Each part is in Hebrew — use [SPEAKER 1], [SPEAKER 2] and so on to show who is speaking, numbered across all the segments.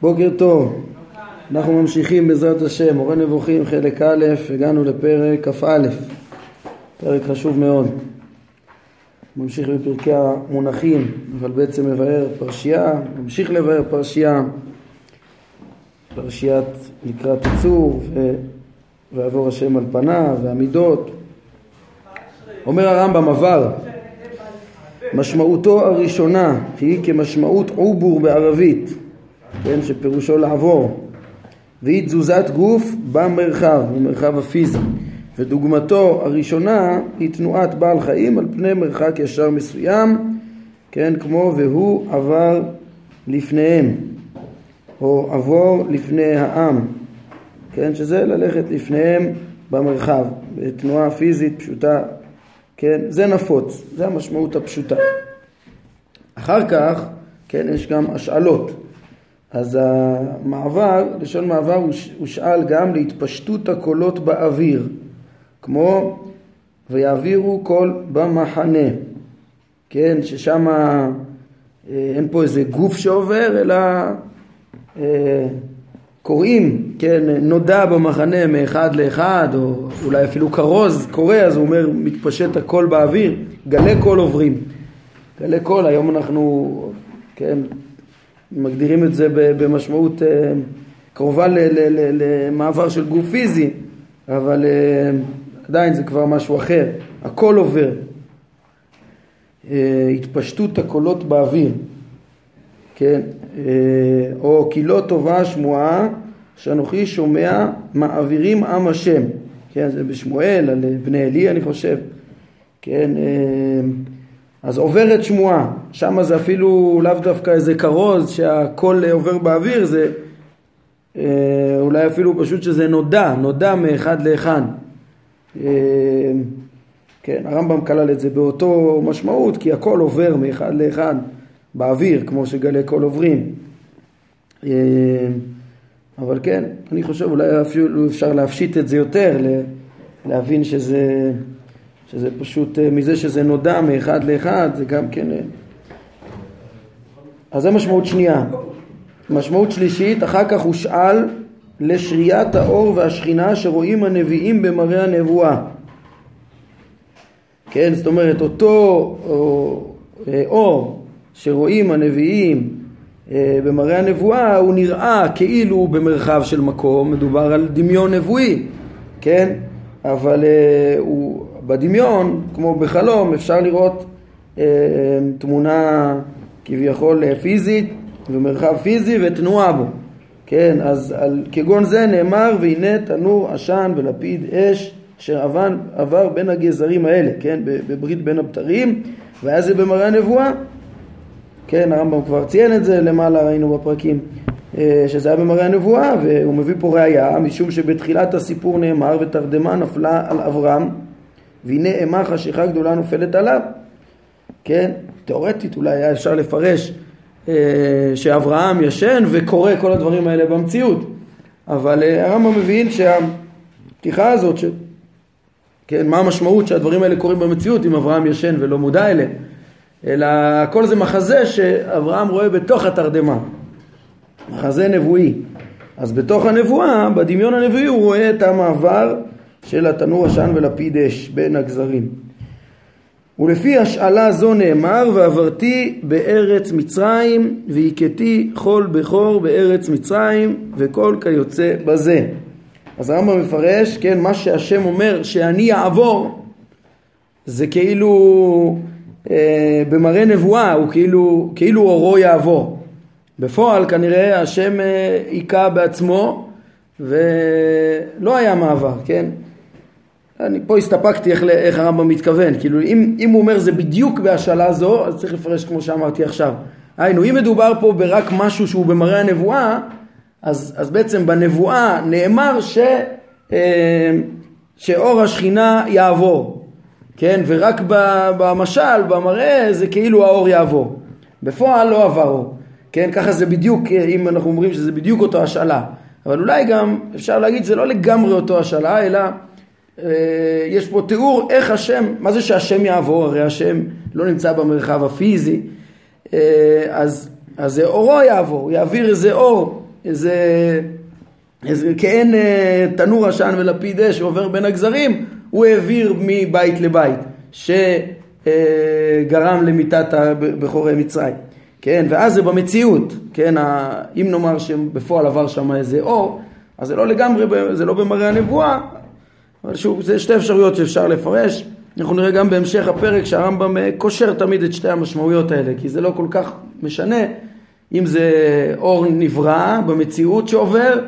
[SPEAKER 1] בוקר טוב, אנחנו ממשיכים בעזרת השם, מורה נבוכים חלק א', הגענו לפרק כ"א, פרק חשוב מאוד. ממשיך בפרקי המונחים, אבל בעצם מבאר פרשייה, ממשיך לבאר פרשייה, פרשיית לקראת ייצור ויעבור השם על פניו והמידות. אומר הרמב"ם עבר משמעותו הראשונה היא כמשמעות עובור בערבית, כן, שפירושו לעבור, והיא תזוזת גוף במרחב, במרחב הפיזי, ודוגמתו הראשונה היא תנועת בעל חיים על פני מרחק ישר מסוים, כן, כמו והוא עבר לפניהם, או עבור לפני העם, כן, שזה ללכת לפניהם במרחב, בתנועה פיזית פשוטה כן, זה נפוץ, זה המשמעות הפשוטה. אחר כך, כן, יש גם השאלות. אז המעבר, לשון מעבר הושאל גם להתפשטות הקולות באוויר, כמו ויעבירו קול במחנה, כן, ששם אה, אין פה איזה גוף שעובר, אלא אה, קוראים, כן, נודע במחנה מאחד לאחד, או אולי אפילו כרוז קורא, אז הוא אומר, מתפשט הכל באוויר, גלי קול עוברים. גלי קול, היום אנחנו, כן, מגדירים את זה במשמעות אה, קרובה למעבר של גוף פיזי, אבל אה, עדיין זה כבר משהו אחר, הכל עובר. אה, התפשטות הקולות באוויר. כן, או כי לא טובה השמועה שאנוכי שומע מעבירים עם השם, כן, זה בשמואל, על בני עלי אני חושב, כן, אז עוברת שמועה, שם זה אפילו לאו דווקא איזה כרוז שהקול עובר באוויר, זה אה, אולי אפילו פשוט שזה נודע, נודע מאחד לאחד. כן, הרמב"ם כלל את זה באותו משמעות, כי הכל עובר מאחד לאחד. באוויר, כמו שגלי קול עוברים. אה, אבל כן, אני חושב אולי אפילו אפשר להפשיט את זה יותר, להבין שזה, שזה פשוט, אה, מזה שזה נודע מאחד לאחד, זה גם כן... אה. אז זה משמעות שנייה. משמעות שלישית, אחר כך הושאל לשריית האור והשכינה שרואים הנביאים במראה הנבואה. כן, זאת אומרת, אותו אור שרואים הנביאים אה, במראה הנבואה הוא נראה כאילו במרחב של מקום, מדובר על דמיון נבואי, כן? אבל אה, הוא בדמיון, כמו בחלום, אפשר לראות אה, תמונה כביכול פיזית ומרחב פיזי ותנועה בו, כן? אז על, כגון זה נאמר והנה תנור עשן ולפיד אש אשר עבר בין הגזרים האלה, כן? בברית בין הבתרים והיה זה במראה הנבואה כן, הרמב"ם כבר ציין את זה למעלה, ראינו בפרקים, אה, שזה היה במראה הנבואה, והוא מביא פה ראייה, משום שבתחילת הסיפור נאמר, ותרדמה נפלה על אברהם, והנה אימה חשיכה גדולה נופלת עליו. כן, תאורטית אולי היה אפשר לפרש אה, שאברהם ישן וקורא כל הדברים האלה במציאות, אבל אה, הרמב"ם מבין שהפתיחה הזאת, ש... כן, מה המשמעות שהדברים האלה קורים במציאות אם אברהם ישן ולא מודע אליהם. אלא הכל זה מחזה שאברהם רואה בתוך התרדמה, מחזה נבואי. אז בתוך הנבואה, בדמיון הנבואי הוא רואה את המעבר של התנור עשן ולפיד אש בין הגזרים. ולפי השאלה זו נאמר ועברתי בארץ מצרים והכיתי כל בכור בארץ מצרים וכל כיוצא בזה. אז הרמב"ם מפרש, כן, מה שהשם אומר שאני אעבור זה כאילו אה, במראה נבואה הוא כאילו, כאילו אורו יעבור. בפועל כנראה השם אה, היכה בעצמו ולא היה מעבר, כן? אני פה הסתפקתי איך, איך הרמב"ם מתכוון, כאילו אם, אם הוא אומר זה בדיוק בהשאלה זו, אז צריך לפרש כמו שאמרתי עכשיו. היינו, אם מדובר פה ברק משהו שהוא במראה הנבואה, אז, אז בעצם בנבואה נאמר ש, אה, שאור השכינה יעבור, כן, ורק במשל, במראה, זה כאילו האור יעבור. בפועל לא עבר אור, כן, ככה זה בדיוק, אם אנחנו אומרים שזה בדיוק אותו השאלה. אבל אולי גם אפשר להגיד שזה לא לגמרי אותו השאלה, אלא אה, יש פה תיאור איך השם, מה זה שהשם יעבור, הרי השם לא נמצא במרחב הפיזי, אה, אז, אז אורו יעבור, יעביר איזה אור איזה, איזה כאין אה, תנור עשן ולפיד אש שעובר בין הגזרים, הוא העביר מבית לבית, שגרם למיתת בכורי מצרים. כן, ואז זה במציאות, כן, אם נאמר שבפועל עבר שם איזה אור, אז זה לא לגמרי, זה לא במראה הנבואה, אבל שוב, זה שתי אפשרויות שאפשר לפרש. אנחנו נראה גם בהמשך הפרק שהרמב"ם אה, קושר תמיד את שתי המשמעויות האלה, כי זה לא כל כך משנה אם זה אור נברא במציאות שעובר,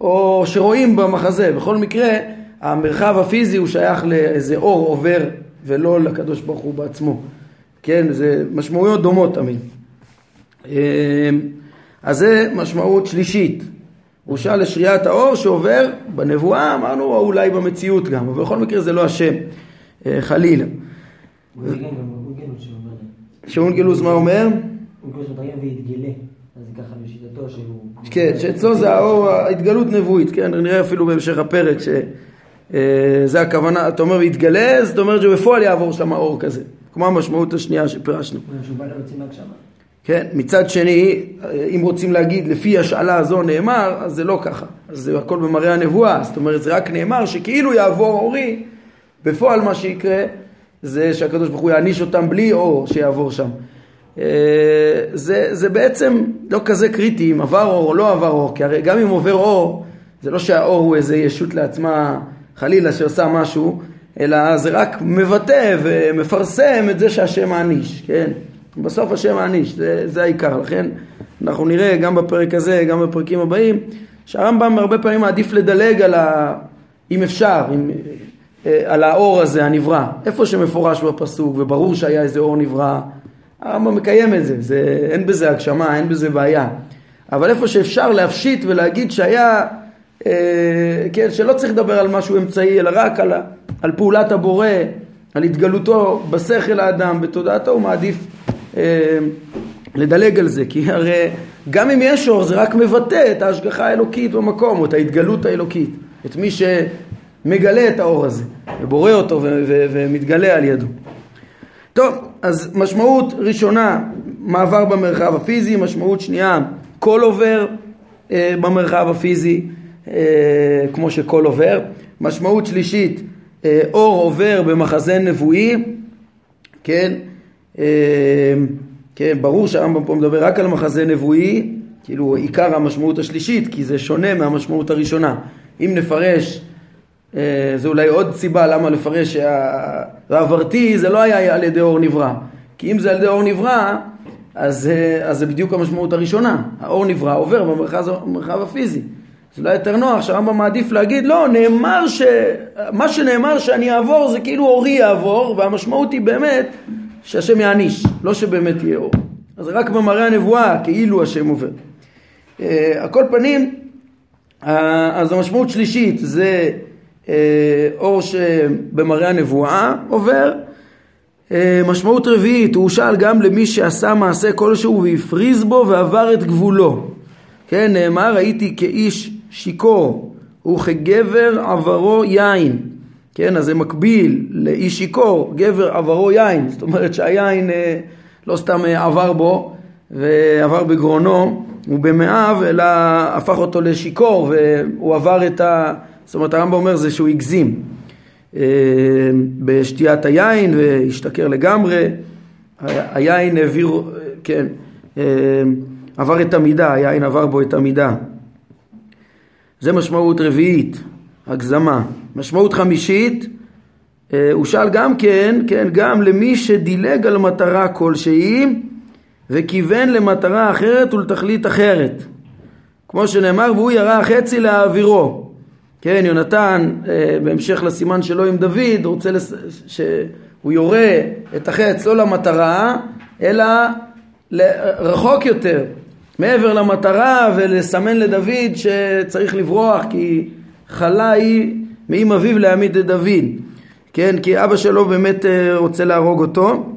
[SPEAKER 1] או שרואים במחזה. בכל מקרה, המרחב הפיזי הוא שייך לאיזה אור עובר, ולא לקדוש ברוך הוא בעצמו. כן, זה משמעויות דומות תמיד. אה, אז זה משמעות שלישית. שאל לשריית האור שעובר בנבואה, אמרנו, או אולי במציאות גם, אבל בכל מקרה זה לא השם, אה, חלילה. שאונגלוס מה אומר? כן, שאצלו זה האור, ההתגלות נבואית, כן, נראה אפילו בהמשך הפרק שזה אה, הכוונה, אתה אומר ויתגלה, זאת אומרת שבפועל יעבור שם האור כזה, כמו המשמעות השנייה שפירשנו. כן, מצד שני, אם רוצים להגיד לפי השאלה הזו נאמר, אז זה לא ככה. אז זה הכל במראה הנבואה, זאת אומרת זה רק נאמר שכאילו יעבור אורי, בפועל מה שיקרה זה שהקדוש ברוך הוא יעניש אותם בלי אור שיעבור שם. אה, זה, זה בעצם לא כזה קריטי אם עבר אור או לא עבר אור, כי הרי גם אם עובר אור, זה לא שהאור הוא איזה ישות לעצמה חלילה שעושה משהו, אלא זה רק מבטא ומפרסם את זה שהשם מעניש, כן? בסוף השם מעניש, זה, זה העיקר. לכן אנחנו נראה גם בפרק הזה, גם בפרקים הבאים, שהרמב"ם הרבה פעמים מעדיף לדלג על ה... אם אפשר, אם, אה, על האור הזה הנברא. איפה שמפורש בפסוק וברור שהיה איזה אור נברא, הרמב"ם מקיים את זה, זה אין בזה הגשמה, אין בזה בעיה. אבל איפה שאפשר להפשיט ולהגיד שהיה, אה, כן, שלא צריך לדבר על משהו אמצעי, אלא רק על, על פעולת הבורא, על התגלותו בשכל האדם, בתודעתו, הוא מעדיף לדלג על זה, כי הרי גם אם יש אור זה רק מבטא את ההשגחה האלוקית במקום, או את ההתגלות האלוקית, את מי שמגלה את האור הזה, ובורא אותו ומתגלה על ידו. טוב, אז משמעות ראשונה, מעבר במרחב הפיזי, משמעות שנייה, כל עובר אה, במרחב הפיזי, אה, כמו שכל עובר. משמעות שלישית, אה, אור עובר במחזה נבואי, כן, כן, ברור שהרמב"ם פה מדבר רק על מחזה נבואי, כאילו עיקר המשמעות השלישית, כי זה שונה מהמשמעות הראשונה. אם נפרש, אה, זה אולי עוד סיבה למה לפרש שהעברתי זה לא היה על ידי אור נברא. כי אם זה על ידי אור נברא, אז, אה, אז זה בדיוק המשמעות הראשונה. האור נברא עובר במרחב הפיזי. זה לא יותר נוח שהרמב"ם מעדיף להגיד, לא, נאמר ש... מה שנאמר שאני אעבור זה כאילו אורי יעבור, והמשמעות היא באמת שהשם יעניש, לא שבאמת יהיה אור. אז רק במראה הנבואה כאילו השם עובר. Uh, על כל פנים, אז המשמעות שלישית זה uh, אור שבמראה הנבואה עובר. Uh, משמעות רביעית, הוא שאל גם למי שעשה מעשה כלשהו והפריז בו ועבר את גבולו. כן, נאמר, הייתי כאיש שיכור וכגבר עברו יין. כן, אז זה מקביל לאיש שיכור, גבר עברו יין, זאת אומרת שהיין אה, לא סתם אה, עבר בו ועבר בגרונו ובמאיו, אלא הפך אותו לשיכור והוא עבר את ה... זאת אומרת הרמב"ם אומר זה שהוא הגזים אה, בשתיית היין והשתכר לגמרי, היין העביר, כן, עבר את המידה, היין עבר בו את המידה. זה משמעות רביעית, הגזמה. משמעות חמישית, אה, הוא שאל גם כן, כן, גם למי שדילג על מטרה כלשהי וכיוון למטרה אחרת ולתכלית אחרת. כמו שנאמר, והוא ירה חצי להעבירו. כן, יונתן, אה, בהמשך לסימן שלו עם דוד, רוצה לס... שהוא יורה את החץ לא למטרה, אלא רחוק יותר, מעבר למטרה ולסמן לדוד שצריך לברוח כי חלה היא מאם אביו להעמיד את דוד, כן? כי אבא שלו באמת אה, רוצה להרוג אותו,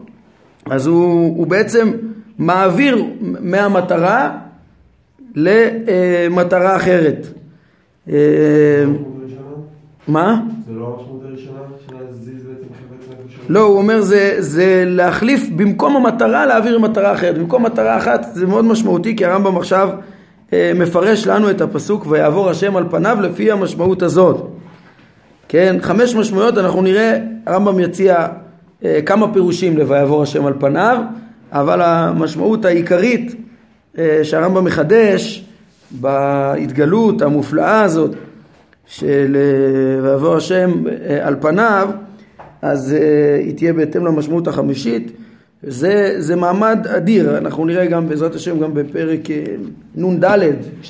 [SPEAKER 1] אז הוא, הוא בעצם מעביר מהמטרה למטרה אחרת.
[SPEAKER 2] אה,
[SPEAKER 1] מה?
[SPEAKER 2] זה לא המשמעות הראשונה?
[SPEAKER 1] לא, הוא אומר זה, זה להחליף במקום המטרה להעביר מטרה אחרת. במקום מטרה אחת זה מאוד משמעותי כי הרמב"ם עכשיו אה, מפרש לנו את הפסוק ויעבור השם על פניו לפי המשמעות הזאת. כן, חמש משמעויות אנחנו נראה, הרמב"ם יציע אה, כמה פירושים ל"ויעבור השם על פניו", אבל המשמעות העיקרית אה, שהרמב"ם מחדש בהתגלות המופלאה הזאת של ויעבור השם על פניו, אז היא תהיה בהתאם למשמעות החמישית. זה, זה מעמד אדיר, אנחנו נראה גם בעזרת השם גם בפרק נ"ד,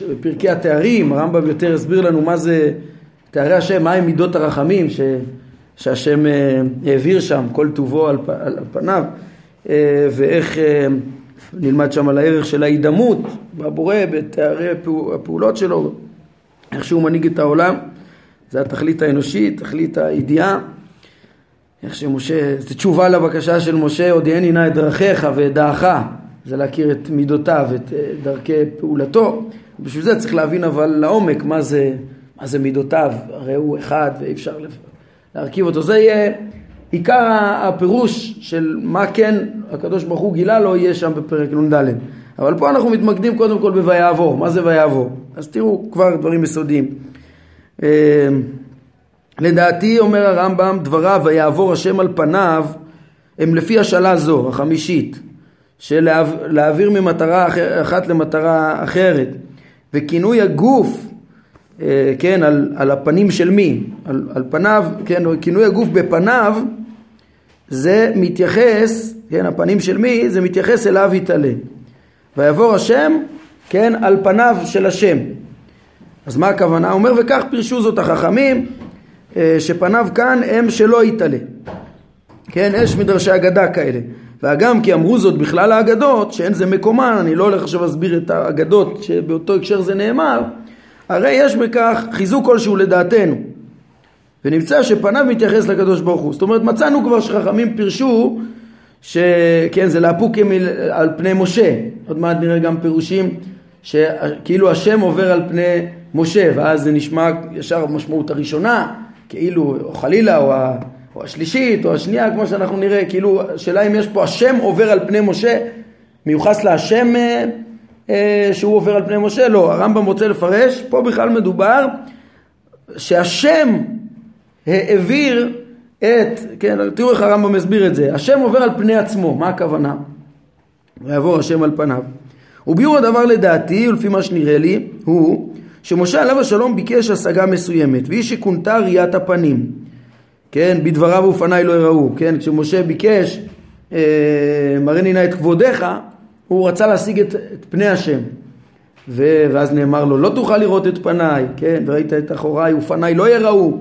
[SPEAKER 1] בפרקי התארים, הרמב"ם יותר הסביר לנו מה זה תארי השם, מהם מידות הרחמים ש, שהשם אה, העביר שם, כל טובו על, על, על פניו, אה, ואיך אה, נלמד שם על הערך של ההידמות בבורא, בתארי הפעולות שלו, איך שהוא מנהיג את העולם, זה התכלית האנושית, תכלית הידיעה. איך שמשה, זו תשובה לבקשה של משה, הודיעני נא את דרכיך ואת דעך, זה להכיר את מידותיו, את דרכי פעולתו. בשביל זה צריך להבין אבל לעומק מה זה מה זה מידותיו? הרי הוא אחד ואי אפשר להרכיב אותו. זה יהיה עיקר הפירוש של מה כן הקדוש ברוך הוא גילה לו יהיה שם בפרק נ"ד. אבל פה אנחנו מתמקדים קודם כל ב"ויעבור". מה זה "ויעבור"? אז תראו כבר דברים יסודיים. לדעתי אומר הרמב"ם דבריו ויעבור השם על פניו הם לפי השאלה זו, החמישית, של להעביר ממטרה אחת למטרה אחרת. וכינוי הגוף אה, כן, על, על הפנים של מי, על, על פניו, כן, כינוי הגוף בפניו, זה מתייחס, כן, הפנים של מי, זה מתייחס אליו יתעלה. ויעבור השם, כן, על פניו של השם. אז מה הכוונה? הוא אומר וכך פירשו זאת החכמים, שפניו כאן הם שלא יתעלה. כן, יש מדרשי אגדה כאלה. והגם כי אמרו זאת בכלל האגדות, שאין זה מקומן, אני לא הולך עכשיו להסביר את האגדות שבאותו הקשר זה נאמר, הרי יש בכך חיזוק כלשהו לדעתנו. ונמצא שפניו מתייחס לקדוש ברוך הוא. זאת אומרת מצאנו כבר שחכמים פירשו שכן זה לאפוקים על פני משה. עוד מעט נראה גם פירושים שכאילו השם עובר על פני משה ואז זה נשמע ישר המשמעות הראשונה כאילו או חלילה או, ה, או השלישית או השנייה כמו שאנחנו נראה כאילו השאלה אם יש פה השם עובר על פני משה מיוחס להשם אה, אה, שהוא עובר על פני משה, לא, הרמב"ם רוצה לפרש, פה בכלל מדובר שהשם העביר את, כן, תראו איך הרמב"ם מסביר את זה, השם עובר על פני עצמו, מה הכוונה? ויעבור השם על פניו. וביאור הדבר לדעתי, ולפי מה שנראה לי, הוא שמשה עליו השלום ביקש השגה מסוימת, והיא שכונתה ראיית הפנים. כן, בדבריו ופניי לא יראו, כן, כשמשה ביקש אה, מרני נא את כבודיך, הוא רצה להשיג את, את פני השם. ו, ואז נאמר לו, לא תוכל לראות את פניי, כן, וראית את אחוריי ופניי לא יראו.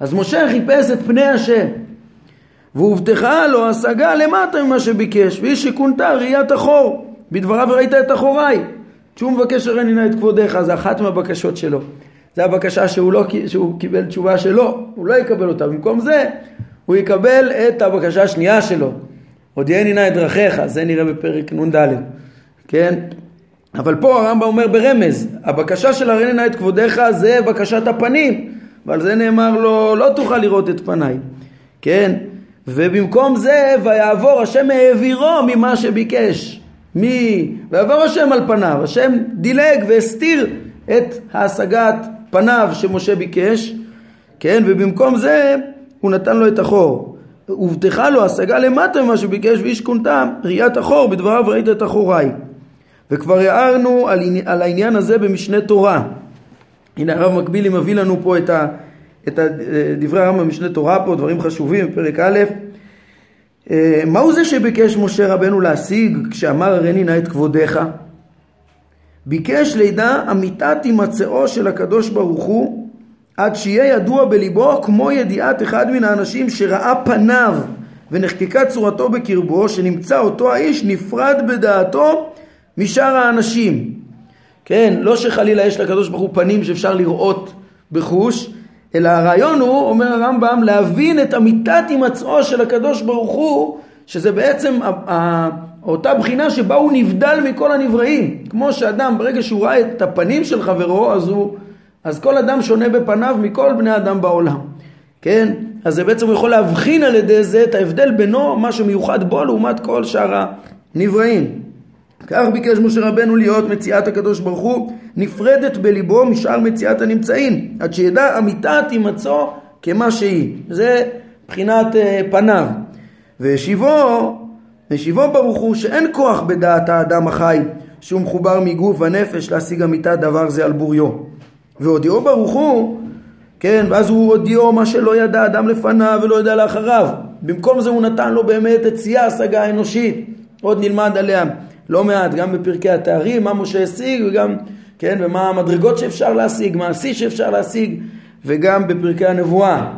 [SPEAKER 1] אז משה חיפש את פני השם. והובטחה לו השגה למטה ממה שביקש, והיא שכונתה ראיית אחור. בדבריו ראית את אחוריי. שהוא מבקש הרי נא את כבודיך, זה אחת מהבקשות שלו. זו הבקשה שהוא, לא, שהוא קיבל תשובה שלו, הוא לא יקבל אותה. במקום זה, הוא יקבל את הבקשה השנייה שלו. הודיעני נא את דרכיך, זה נראה בפרק נ"ד, כן? אבל פה הרמב"ם אומר ברמז, הבקשה של הראני נא את כבודיך זה בקשת הפנים, ועל זה נאמר לו לא תוכל לראות את פניי, כן? ובמקום זה ויעבור השם העבירו ממה שביקש, מי? ויעבור השם על פניו, השם דילג והסתיר את השגת פניו שמשה ביקש, כן? ובמקום זה הוא נתן לו את החור. הובטחה לו השגה למטה ממה שביקש ואיש כונתם ראיית החור בדבריו ראית את אחוריי וכבר הערנו על, על העניין הזה במשנה תורה הנה הרב מקבילי מביא לנו פה את, ה, את ה, דברי הרב במשנה תורה פה דברים חשובים בפרק א' אה, מהו זה שביקש משה רבנו להשיג כשאמר הריני נא את כבודיך ביקש לידע אמיתת הימצאו של הקדוש ברוך הוא עד שיהיה ידוע בליבו כמו ידיעת אחד מן האנשים שראה פניו ונחקקה צורתו בקרבו, שנמצא אותו האיש נפרד בדעתו משאר האנשים. כן, לא שחלילה יש לקדוש ברוך הוא פנים שאפשר לראות בחוש, אלא הרעיון הוא, אומר הרמב"ם, להבין את אמיתת הימצאו של הקדוש ברוך הוא, שזה בעצם אותה בחינה שבה הוא נבדל מכל הנבראים. כמו שאדם, ברגע שהוא ראה את הפנים של חברו, אז הוא אז כל אדם שונה בפניו מכל בני אדם בעולם, כן? אז זה בעצם יכול להבחין על ידי זה את ההבדל בינו, מה שמיוחד בו לעומת כל שאר הנבראים. כך ביקש משה רבנו להיות מציאת הקדוש ברוך הוא נפרדת בליבו משאר מציאת הנמצאים עד שידע אמיתה תימצאו כמה שהיא. זה מבחינת אה, פניו. והשיבו והשיבו ברוך הוא שאין כוח בדעת האדם החי שהוא מחובר מגוף ונפש להשיג אמיתת דבר זה על בוריו. והודיעו ברוך הוא כן ואז הוא הודיעו מה שלא ידע אדם לפניו ולא ידע לאחריו. במקום זה הוא נתן לו באמת את שיא ההשגה האנושית עוד נלמד עליה לא מעט גם בפרקי התארים מה משה השיג וגם כן ומה המדרגות שאפשר להשיג מה השיא שאפשר להשיג וגם בפרקי הנבואה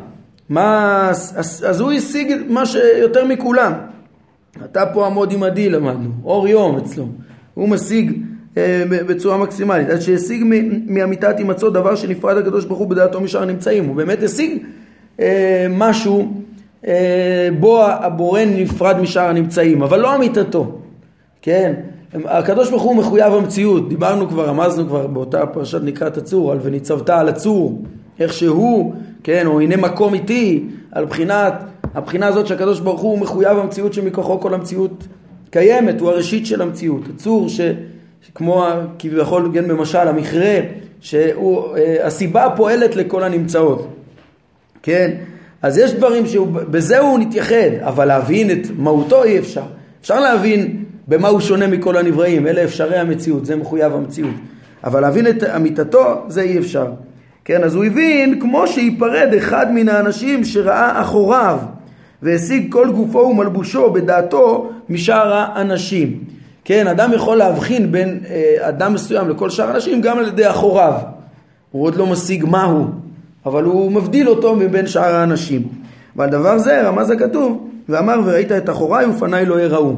[SPEAKER 1] מה אז, אז הוא השיג מה שיותר מכולם אתה פה עמוד עמדי למדנו, אור יום אצלו. הוא משיג אה, בצורה מקסימלית. עד שהשיג מאמיתת הימצאו דבר שנפרד הקדוש ברוך הוא בדעתו משאר הנמצאים. הוא באמת השיג אה, משהו אה, בו הבורא נפרד משאר הנמצאים, אבל לא אמיתתו. כן? הקדוש ברוך הוא מחויב המציאות, דיברנו כבר, רמזנו כבר באותה פרשת נקראת הצור, על וניצבת על הצור, איך שהוא, כן, או הנה מקום איתי, על בחינת הבחינה הזאת שהקדוש ברוך הוא מחויב המציאות שמכוחו כל המציאות קיימת, הוא הראשית של המציאות. הצור ש, שכמו כביכול, כן, במשל, המכרה, שהסיבה אה, פועלת לכל הנמצאות. כן? אז יש דברים שבזה הוא נתייחד, אבל להבין את מהותו אי אפשר. אפשר להבין במה הוא שונה מכל הנבראים, אלה אפשרי המציאות, זה מחויב המציאות. אבל להבין את אמיתתו, זה אי אפשר. כן, אז הוא הבין כמו שייפרד אחד מן האנשים שראה אחוריו והשיג כל גופו ומלבושו בדעתו משאר האנשים. כן, אדם יכול להבחין בין אה, אדם מסוים לכל שאר האנשים גם על ידי אחוריו. הוא עוד לא משיג מהו, אבל הוא מבדיל אותו מבין שאר האנשים. ועל דבר זה רמז הכתוב, ואמר וראית את אחוריי ופניי לא יראו.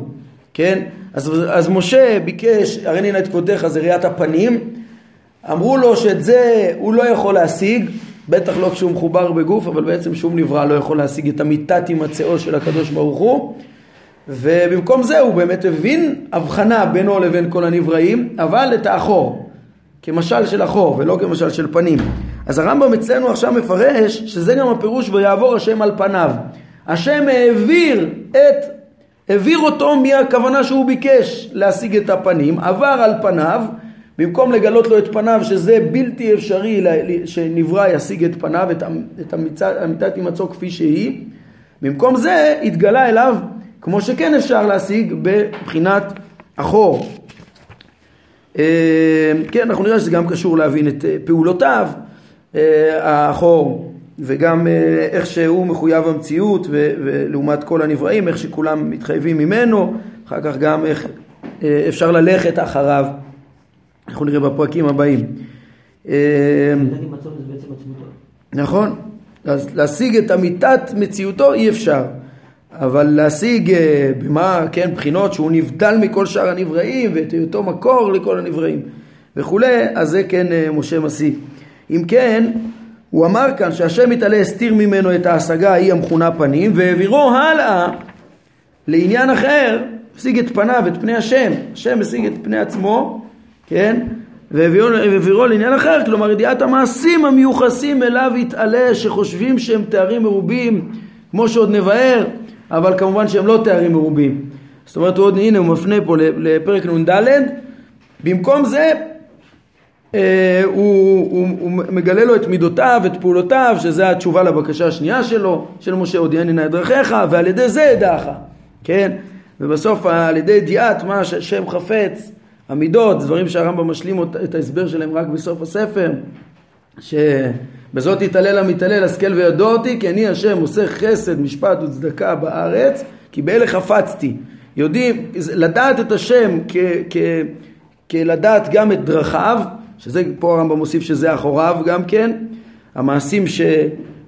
[SPEAKER 1] כן? אז, אז משה ביקש, הרי נא את קודתך זה ראיית הפנים, אמרו לו שאת זה הוא לא יכול להשיג, בטח לא כשהוא מחובר בגוף, אבל בעצם שום נברא לא יכול להשיג את אמיתת הימצאו של הקדוש ברוך הוא. ובמקום זה הוא באמת הבין הבחנה בינו לבין כל הנבראים, אבל את האחור, כמשל של אחור ולא כמשל של פנים. אז הרמב"ם אצלנו עכשיו מפרש שזה גם הפירוש ויעבור השם על פניו. השם העביר את, העביר אותו מהכוונה שהוא ביקש להשיג את הפנים, עבר על פניו במקום לגלות לו את פניו שזה בלתי אפשרי שנברא ישיג את פניו, את אמיתת הימצאו כפי שהיא, במקום זה התגלה אליו כמו שכן אפשר להשיג בבחינת החור. אה, כן, אנחנו נראה שזה גם קשור להבין את אה, פעולותיו, אה, החור, וגם איך שהוא מחויב המציאות ולעומת כל הנבראים, איך שכולם מתחייבים ממנו, אחר כך גם איך אפשר ללכת אחריו. אנחנו נראה בפרקים הבאים. אה, נכון, אז להשיג את אמיתת מציאותו אי אפשר, אבל להשיג אה, במה, כן, בחינות שהוא נבדל מכל שאר הנבראים ואת היותו מקור לכל הנבראים וכולי, אז זה כן אה, משה משיג. אם כן, הוא אמר כאן שהשם מתעלה הסתיר ממנו את ההשגה ההיא המכונה פנים והעבירו הלאה לעניין אחר, השיג את פניו, את פני השם, השם השיג את פני עצמו כן? והעבירו לעניין אחר, כלומר ידיעת המעשים המיוחסים אליו יתעלה, שחושבים שהם תארים מרובים, כמו שעוד נבהר, אבל כמובן שהם לא תארים מרובים. זאת אומרת, הוא עוד, הנה הוא מפנה פה לפרק נ"ד, במקום זה הוא, הוא, הוא מגלה לו את מידותיו, את פעולותיו, שזה התשובה לבקשה השנייה שלו, של משה הודיעני נא את דרכיך, ועל ידי זה אדעך, כן? ובסוף על ידי ידיעת מה שהשם חפץ המידות, דברים שהרמב"ם משלים את ההסבר שלהם רק בסוף הספר, שבזאת יתעלל המתעלל השכל וידוע אותי כי אני השם עושה חסד, משפט וצדקה בארץ כי באלה חפצתי. יודעים, לדעת את השם כ, כ, כלדעת גם את דרכיו, שזה פה הרמב"ם מוסיף שזה אחוריו גם כן, המעשים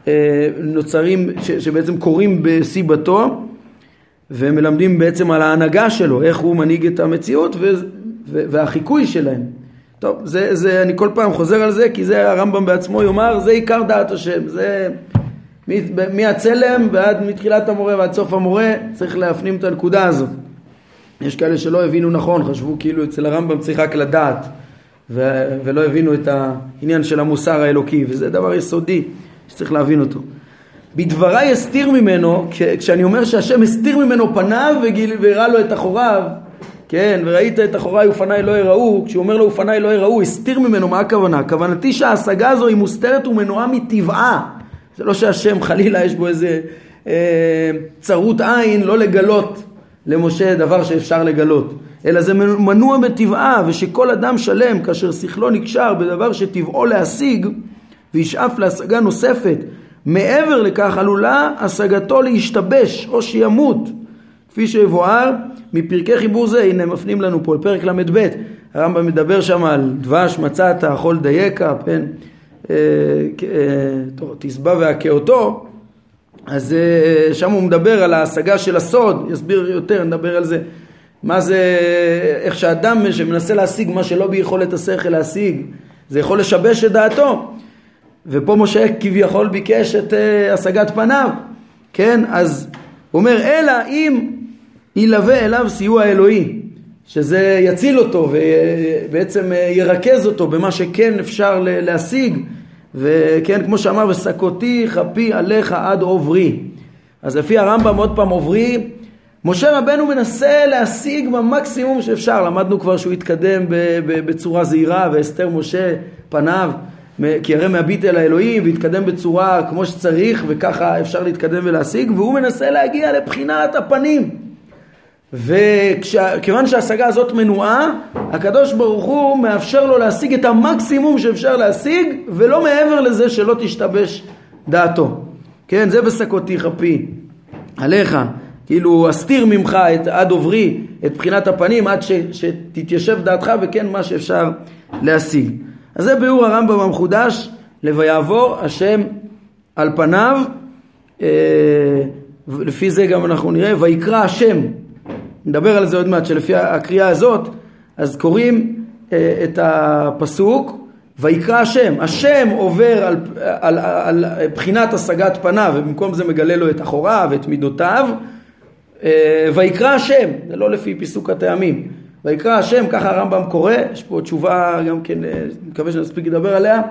[SPEAKER 1] שנוצרים, ש, שבעצם קורים בסיבתו ומלמדים בעצם על ההנהגה שלו, איך הוא מנהיג את המציאות והחיקוי שלהם. טוב, זה, זה, אני כל פעם חוזר על זה, כי זה הרמב"ם בעצמו יאמר, זה עיקר דעת השם. זה מהצלם ועד מתחילת המורה ועד סוף המורה, צריך להפנים את הנקודה הזאת. יש כאלה שלא הבינו נכון, חשבו כאילו אצל הרמב"ם צריך רק לדעת, ו- ולא הבינו את העניין של המוסר האלוקי, וזה דבר יסודי שצריך להבין אותו. בדבריי הסתיר ממנו, כשאני אומר שהשם הסתיר ממנו פניו והראה לו את אחוריו, כן, וראית את אחוריי ופניי לא יראו, כשהוא אומר לו ופניי לא יראו, הסתיר ממנו, מה הכוונה? כוונתי שההשגה הזו היא מוסתרת ומנועה מטבעה. זה לא שהשם חלילה יש בו איזה אה, צרות עין לא לגלות למשה דבר שאפשר לגלות, אלא זה מנוע בטבעה, ושכל אדם שלם כאשר שכלו נקשר בדבר שטבעו להשיג, וישאף להשגה נוספת. מעבר לכך עלולה השגתו להשתבש או שימות. כפי שיבואר מפרקי חיבור זה, הנה מפנים לנו פה לפרק ל"ב, הרמב"ם מדבר שם על דבש מצאת אכול דייקה, כן, והכה אותו, אז אה, שם הוא מדבר על ההשגה של הסוד, יסביר יותר, נדבר על זה, מה זה, איך שאדם שמנסה להשיג מה שלא ביכולת השכל להשיג, זה יכול לשבש את דעתו, ופה משה כביכול ביקש את השגת פניו, כן, אז הוא אומר, אלא אם ילווה אליו סיוע אלוהי, שזה יציל אותו ובעצם ירכז אותו במה שכן אפשר להשיג, וכן, כמו שאמר, וסקותי כפי עליך עד עוברי. אז לפי הרמב"ם עוד פעם עוברי, משה רבנו מנסה להשיג במקסימום שאפשר, למדנו כבר שהוא התקדם בצורה זהירה ואסתר משה פניו כי הרי מהביט אל האלוהים והתקדם בצורה כמו שצריך וככה אפשר להתקדם ולהשיג והוא מנסה להגיע לבחינת הפנים וכיוון שההשגה הזאת מנועה, הקדוש ברוך הוא מאפשר לו להשיג את המקסימום שאפשר להשיג, ולא מעבר לזה שלא תשתבש דעתו. כן, זה בסקותי חפי עליך, כאילו אסתיר ממך את, עד עוברי את בחינת הפנים עד ש, שתתיישב דעתך וכן מה שאפשר להשיג. אז זה ביאור הרמב"ם המחודש ל"ויעבור השם על פניו", אה, לפי זה גם אנחנו נראה, ויקרא השם נדבר על זה עוד מעט, שלפי הקריאה הזאת, אז קוראים אה, את הפסוק, ויקרא השם, השם עובר על, על, על, על בחינת השגת פניו, ובמקום זה מגלה לו את אחוריו, את מידותיו, אה, ויקרא השם, זה לא לפי פיסוק הטעמים, ויקרא השם, ככה הרמב"ם קורא, יש פה תשובה גם כן, אה, מקווה שנספיק לדבר עליה,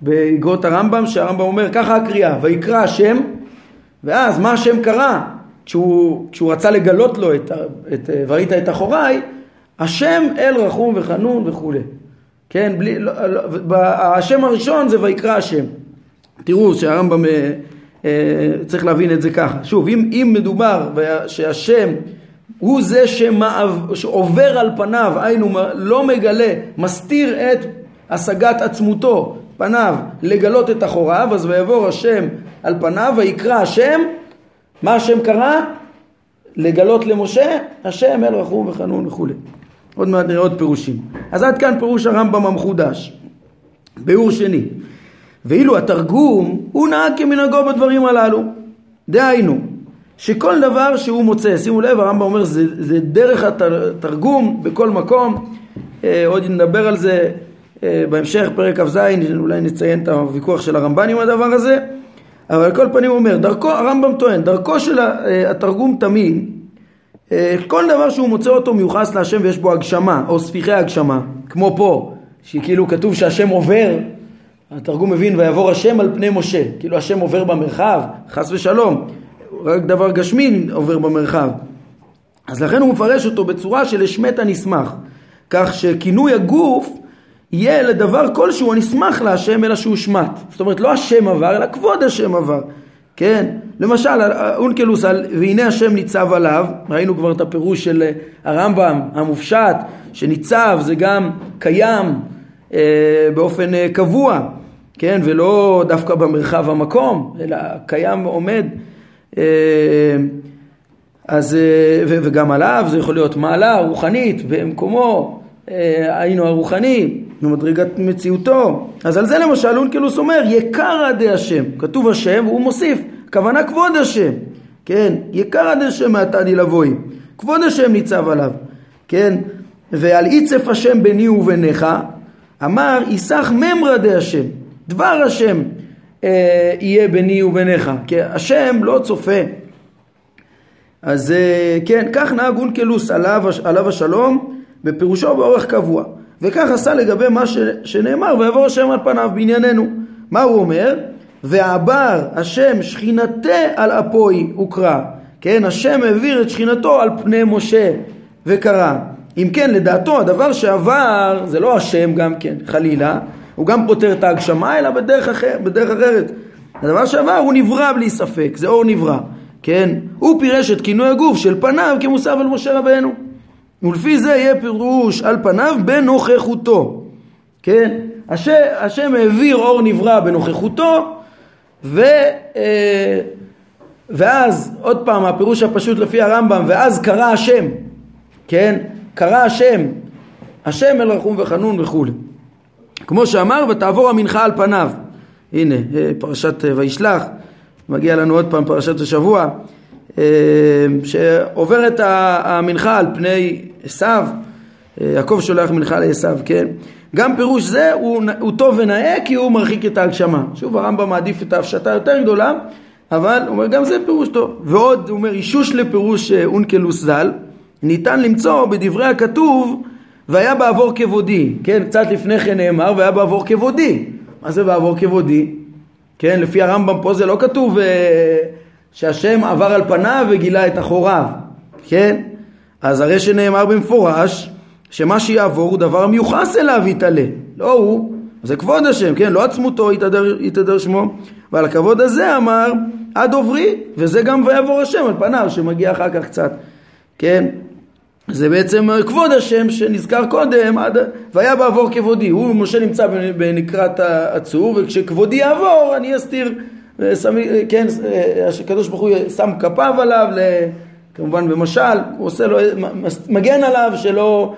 [SPEAKER 1] באגרות הרמב"ם, שהרמב"ם אומר ככה הקריאה, ויקרא השם, ואז מה השם קרא? כשהוא, כשהוא רצה לגלות לו את, את וראית את אחוריי, השם אל רחום וחנון וכולי. כן, בלי, לא, לא, השם הראשון זה ויקרא השם. תראו שהרמב"ם אה, אה, צריך להבין את זה ככה. שוב, אם, אם מדובר שהשם הוא זה שמעב, שעובר על פניו, היינו לא מגלה, מסתיר את השגת עצמותו, פניו, לגלות את אחוריו, אז ויבוא השם על פניו ויקרא השם מה השם קרא? לגלות למשה, השם אל רחום וחנון וכולי. עוד מעט נראה עוד פירושים. אז עד כאן פירוש הרמב"ם המחודש. ביאור שני. ואילו התרגום, הוא נהג כמנהגו בדברים הללו. דהיינו, שכל דבר שהוא מוצא, שימו לב, הרמב"ם אומר, זה, זה דרך התרגום בכל מקום, אה, עוד נדבר על זה אה, בהמשך, פרק כ"ז, אולי נציין את הוויכוח של הרמב"ן עם הדבר הזה. אבל על כל פנים הוא אומר, דרכו, הרמב"ם טוען, דרכו של אה, התרגום תמיד, אה, כל דבר שהוא מוצא אותו מיוחס להשם ויש בו הגשמה, או ספיחי הגשמה, כמו פה, שכאילו כתוב שהשם עובר, התרגום מבין ויעבור השם על פני משה, כאילו השם עובר במרחב, חס ושלום, רק דבר גשמי עובר במרחב. אז לכן הוא מפרש אותו בצורה של השמט הנסמך, כך שכינוי הגוף יהיה לדבר כלשהו הנסמך להשם אלא שהוא שמט. זאת אומרת לא השם עבר אלא כבוד השם עבר. כן? למשל אונקלוס על והנה השם ניצב עליו, ראינו כבר את הפירוש של אה, הרמב"ם המופשט, שניצב זה גם קיים אה, באופן אה, קבוע, כן? ולא דווקא במרחב המקום, אלא קיים ועומד. אה, אז, אה, וגם עליו זה יכול להיות מעלה רוחנית במקומו, היינו הרוחני, ממדרגת מציאותו. אז על זה למשל אונקלוס אומר יקרא די השם, כתוב השם והוא מוסיף, כוונה כבוד השם, כן, יקרא די השם מעתני לבואי, כבוד השם ניצב עליו, כן, ועל עיצף השם ביני וביניך, אמר יסח ממרא די השם, דבר השם אה, יהיה ביני וביניך, כי השם לא צופה. אז אה, כן, כך נהג אונקלוס עליו, עליו השלום, בפירושו באורך קבוע. וכך עשה לגבי מה ש, שנאמר ויבוא השם על פניו בענייננו. מה הוא אומר? ועבר השם שכינתה על אפוי וקרא. כן, השם העביר את שכינתו על פני משה וקרא. אם כן, לדעתו הדבר שעבר זה לא השם גם כן, חלילה, הוא גם פותר את ההגשמה, אלא בדרך, אחר, בדרך אחרת. הדבר שעבר הוא נברא בלי ספק, זה אור נברא, כן? הוא פירש את כינוי הגוף של פניו כמוסף על משה רבנו. ולפי זה יהיה פירוש על פניו בנוכחותו, כן? השם, השם העביר אור נברא בנוכחותו, ו... אה, ואז עוד פעם הפירוש הפשוט לפי הרמב"ם ואז קרא השם. כן? קרא השם. השם אל רחום וחנון וכולי כמו שאמר ותעבור המנחה על פניו. הנה אה, פרשת אה, וישלח. מגיע לנו עוד פעם פרשת השבוע שעוברת המנחה על פני עשיו יעקב שולח מנחה לעשו כן גם פירוש זה הוא, הוא טוב ונאה כי הוא מרחיק את ההגשמה שוב הרמב"ם מעדיף את ההפשטה יותר גדולה אבל הוא אומר גם זה פירוש טוב. ועוד הוא אומר אישוש לפירוש אה, אונקלוס ז"ל ניתן למצוא בדברי הכתוב והיה בעבור כבודי, כן, קצת לפני כן נאמר והיה בעבור כבודי. מה זה בעבור כבודי? כן, לפי הרמב"ם פה זה לא כתוב אה, שהשם עבר על פניו וגילה את אחוריו, כן? אז הרי שנאמר במפורש שמה שיעבור הוא דבר מיוחס אליו יתעלה, לא הוא, זה כבוד השם, כן? לא עצמותו יתהדר, יתהדר שמו, ועל הכבוד הזה אמר עד עוברי, וזה גם ויעבור השם על פניו שמגיע אחר כך קצת, כן? זה בעצם כבוד השם שנזכר קודם, עד, והיה בעבור כבודי. הוא, משה נמצא בנקרת הצור, וכשכבודי יעבור אני אסתיר, שם, כן, הקדוש ברוך הוא שם כפיו עליו, כמובן במשל, הוא עושה לו, מגן עליו שלא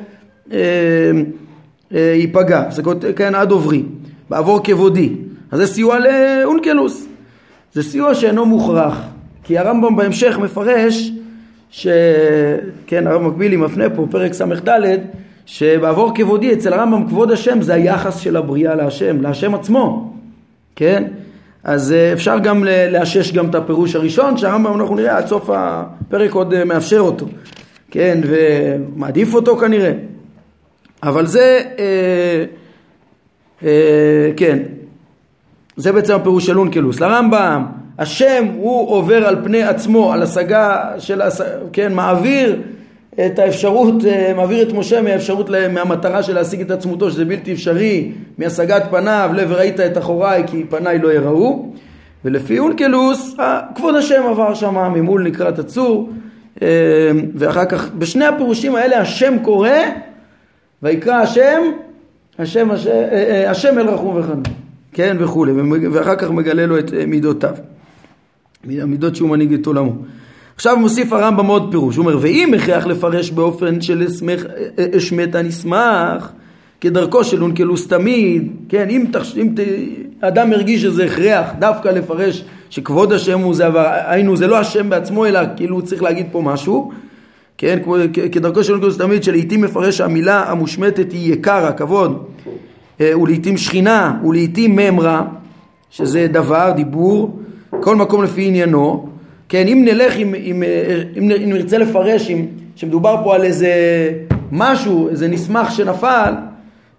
[SPEAKER 1] אה, אה, ייפגע. זה כן עד עוברי, בעבור כבודי. אז זה סיוע לאונקלוס. זה סיוע שאינו מוכרח, כי הרמב"ם בהמשך מפרש שכן הרב מקבילי מפנה פה פרק ס"ד שבעבור כבודי אצל הרמב"ם כבוד השם זה היחס של הבריאה להשם, להשם עצמו, כן? אז אה, אפשר גם לאשש גם את הפירוש הראשון שהרמב"ם אנחנו נראה עד סוף הפרק עוד אה, מאפשר אותו, כן? ומעדיף אותו כנראה, אבל זה אה, אה, כן זה בעצם הפירוש של אונקלוס. לרמב"ם, השם הוא עובר על פני עצמו, על השגה של, כן, מעביר את האפשרות, אה, מעביר את משה מהאפשרות, מהמטרה של להשיג את עצמותו, שזה בלתי אפשרי, מהשגת פניו, לב ראית את אחוריי כי פניי לא יראו. ולפי אונקלוס, כבוד השם עבר שם ממול נקרת הצור, אה, ואחר כך, בשני הפירושים האלה השם קורא, ויקרא השם, השם, השם, אה, השם אל רחום וחנון. כן וכולי, ואחר כך מגלה לו את אה, מידותיו, המידות שהוא מנהיג את עולמו. עכשיו מוסיף הרמב"ם עוד פירוש, הוא אומר ואם הכרח לפרש באופן של אשמת הנסמך כדרכו של אונקלוס תמיד, כן, אם, תחש, אם ת, אדם הרגיש שזה הכרח דווקא לפרש שכבוד השם הוא זה, היינו זה לא השם בעצמו אלא כאילו הוא צריך להגיד פה משהו, כן, כדרכו של אונקלוס תמיד שלעיתים מפרש שהמילה המושמטת היא יקר, הכבוד אה, ולעיתים שכינה, ולעיתים ממרה, שזה דבר, דיבור, כל מקום לפי עניינו. כן, אם נלך, אם, אם, אה, אם, אם נרצה לפרש, אם, שמדובר פה על איזה משהו, איזה נסמך שנפל,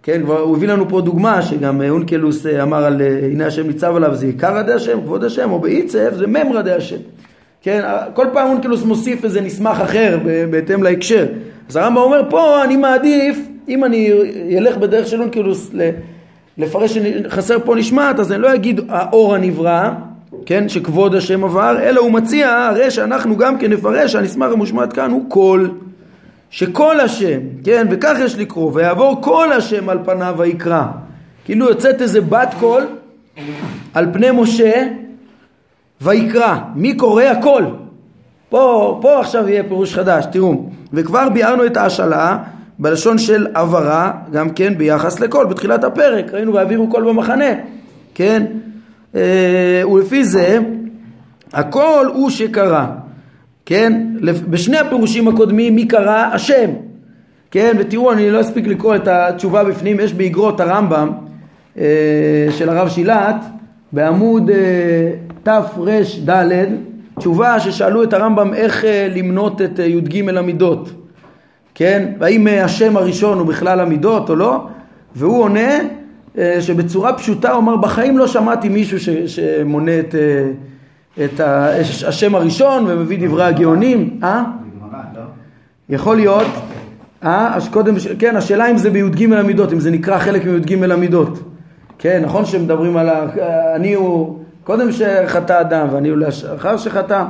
[SPEAKER 1] כן, כבר הוא הביא לנו פה דוגמה שגם אה, אונקלוס אמר על הנה השם ניצב עליו זה עיקר עדי השם, כבוד השם, או בעיצב זה ממרא די השם. כן, כל פעם אונקלוס מוסיף איזה נסמך אחר בהתאם להקשר. אז הרמב"ם אומר פה אני מעדיף אם אני אלך בדרך של אונקלוס לפרש שחסר פה נשמעת, אז אני לא אגיד האור הנברא, כן, שכבוד השם עבר, אלא הוא מציע הרי שאנחנו גם כן נפרש שהנסמך המושמעת כאן הוא קול, שקול השם, כן, וכך יש לקרוא, ויעבור קול השם על פניו ויקרא. כאילו יוצאת איזה בת קול על פני משה ויקרא. מי קורא? הקול. פה, פה עכשיו יהיה פירוש חדש, תראו. וכבר ביארנו את ההשאלה בלשון של עברה, גם כן ביחס לכל, בתחילת הפרק, ראינו והעבירו קול במחנה, כן? אה, ולפי זה, הכל הוא שקרא, כן? בשני הפירושים הקודמים מי קרא? השם, כן? ותראו, אני לא אספיק לקרוא את התשובה בפנים, יש באגרות הרמב"ם אה, של הרב שילת, בעמוד אה, תר"ד, תשובה ששאלו את הרמב"ם איך למנות את י"ג המידות. כן? והאם השם הראשון הוא בכלל המידות או לא? והוא עונה שבצורה פשוטה הוא אמר בחיים לא שמעתי מישהו ש, שמונה את, אה, את השם הראשון ומביא דברי הגאונים, אה? יכול להיות, אה, אז קודם, כן, השאלה אם זה בי"ג המידות, אם זה נקרא חלק מי"ג המידות. כן, נכון שמדברים על ה... אני הוא קודם שחטא אדם ואני הוא לאחר שחטא,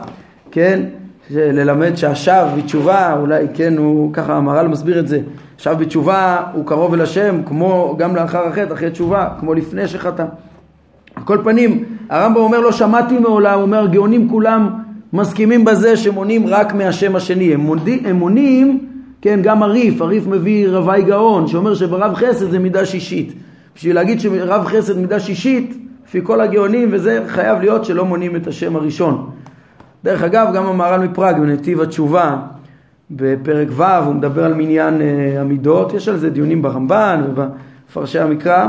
[SPEAKER 1] כן, ללמד שהשב בתשובה, אולי כן, הוא ככה המהר"ל מסביר את זה, שב בתשובה הוא קרוב אל השם, כמו גם לאחר החטא, אחרי תשובה, כמו לפני שחטא. על כל פנים, הרמב"ם אומר לא שמעתי מעולם, הוא אומר הגאונים כולם מסכימים בזה שמונים רק מהשם השני, הם, מודי, הם מונים, כן, גם הריף, הריף מביא רבי גאון, שאומר שברב חסד זה מידה שישית. בשביל להגיד שרב חסד מידה שישית, לפי כל הגאונים, וזה חייב להיות שלא מונים את השם הראשון. דרך אגב, גם המהר"ל מפראג בנתיב התשובה, בפרק ו', הוא מדבר על מניין uh, המידות, יש על זה דיונים ברמב"ן ובפרשי המקרא.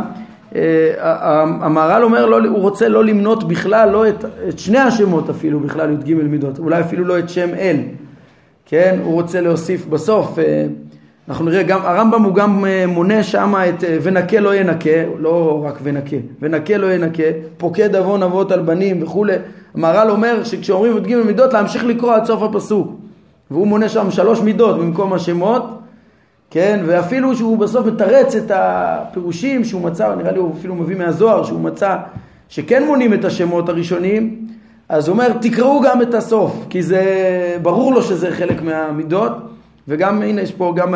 [SPEAKER 1] Uh, המהר"ל אומר, לא, הוא רוצה לא למנות בכלל, לא את, את שני השמות אפילו, בכלל י"ג מידות, אולי אפילו לא את שם אל, כן? הוא רוצה להוסיף בסוף, uh, אנחנו נראה, גם הרמב"ם הוא גם מונה שם את ונקה לא ינקה, לא רק ונקה, ונקה לא ינקה, פוקד עוון אבות על בנים וכולי. המהר"ל אומר שכשאומרים י"ג מידות להמשיך לקרוא עד סוף הפסוק. והוא מונה שם שלוש מידות במקום השמות, כן, ואפילו שהוא בסוף מתרץ את הפירושים שהוא מצא, נראה לי הוא אפילו מביא מהזוהר שהוא מצא שכן מונים את השמות הראשונים, אז הוא אומר תקראו גם את הסוף, כי זה ברור לו שזה חלק מהמידות, וגם הנה יש פה גם,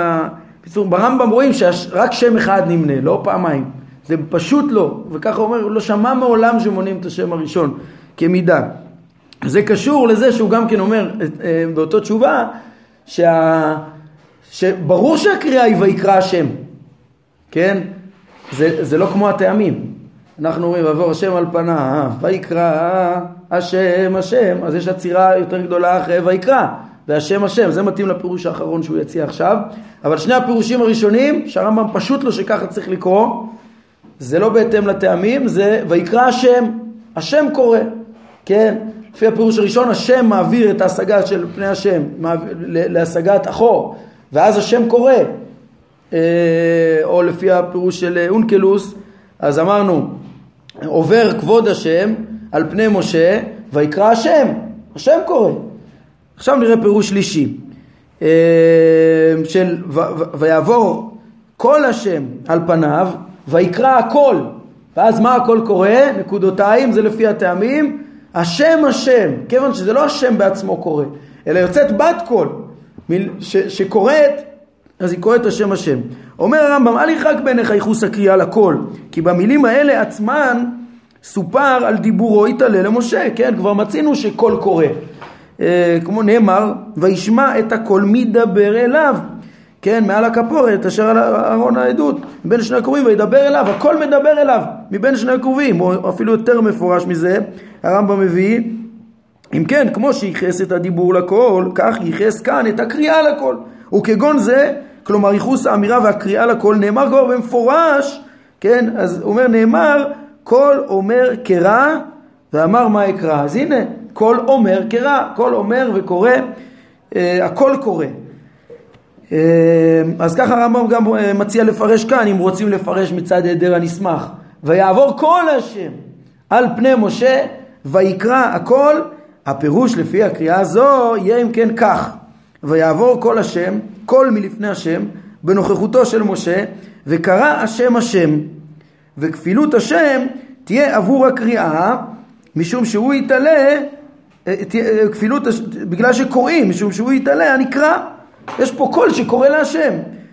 [SPEAKER 1] בקיצור ברמב"ם רואים שרק שם אחד נמנה, לא פעמיים, זה פשוט לא, וככה הוא אומר, הוא לא שמע מעולם שמונים את השם הראשון כמידה. זה קשור לזה שהוא גם כן אומר אה, באותו תשובה שה... שברור שהקריאה היא ויקרא השם, כן? זה, זה לא כמו הטעמים. אנחנו אומרים ועבור השם על פניו, ויקרא השם השם, אז יש עצירה יותר גדולה אחרי ויקרא, והשם השם, זה מתאים לפירוש האחרון שהוא יציע עכשיו, אבל שני הפירושים הראשונים, שהרמב"ם פשוט לו שככה צריך לקרוא, זה לא בהתאם לטעמים, זה ויקרא השם, השם קורא, כן? לפי הפירוש הראשון השם מעביר את ההשגה של פני השם להשגת אחור ואז השם קורא. אה, או לפי הפירוש של אונקלוס אז אמרנו עובר כבוד השם על פני משה ויקרא השם השם קורא עכשיו נראה פירוש שלישי אה, של ויעבור כל השם על פניו ויקרא הכל ואז מה הכל קורא? נקודותיים זה לפי הטעמים השם השם, כיוון שזה לא השם בעצמו קורא, אלא יוצאת בת קול שקוראת, אז היא קוראת השם השם. אומר הרמב"ם, אל ירחק בעיניך ייחוס הקריאה לכל, כי במילים האלה עצמן סופר על דיבורו יתעלה למשה, כן, כבר מצינו שקול קורא. אה, כמו נאמר, וישמע את הקול מדבר אליו. כן, מעל הכפורת אשר על ארון העדות, מבין שני הקרובים וידבר אליו, הכל מדבר אליו, מבין שני הקרובים, או אפילו יותר מפורש מזה, הרמב"ם מביא, אם כן, כמו שייחס את הדיבור לכל, כך ייחס כאן את הקריאה לכל. וכגון זה, כלומר ייחוס האמירה והקריאה לכל, נאמר כבר במפורש, כן, אז הוא אומר, נאמר, כל אומר קרא, ואמר מה אקרא. אז הנה, כל אומר קרא, כל אומר וקורא, אה, הכל קורא. אה, אז ככה הרמב"ם גם אה, מציע לפרש כאן, אם רוצים לפרש מצד היעדר הנסמך. ויעבור כל השם על פני משה, ויקרא הכל, הפירוש לפי הקריאה הזו יהיה אם כן כך, ויעבור כל השם, כל מלפני השם, בנוכחותו של משה, וקרא השם השם, וכפילות השם תהיה עבור הקריאה, משום שהוא יתעלה, כפילות, בגלל שקוראים, משום שהוא יתעלה הנקרא. יש פה קול שקורא להשם,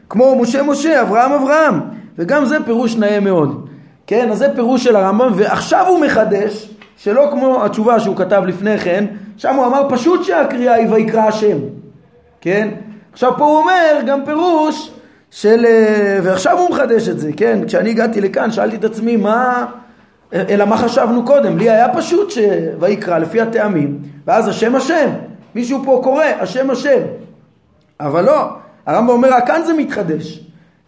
[SPEAKER 1] כמו משה משה, אברהם אברהם, וגם זה פירוש נאה מאוד. כן, אז זה פירוש של הרמב"ם, ועכשיו הוא מחדש, שלא כמו התשובה שהוא כתב לפני כן, שם הוא אמר פשוט שהקריאה היא ויקרא השם, כן? עכשיו פה הוא אומר גם פירוש של... אה, ועכשיו הוא מחדש את זה, כן? כשאני הגעתי לכאן שאלתי את עצמי מה... אלא מה חשבנו קודם? לי היה פשוט שויקרא לפי הטעמים, ואז השם השם. מישהו פה קורא, השם השם. אבל לא, הרמב"ם אומר, רק כאן זה מתחדש.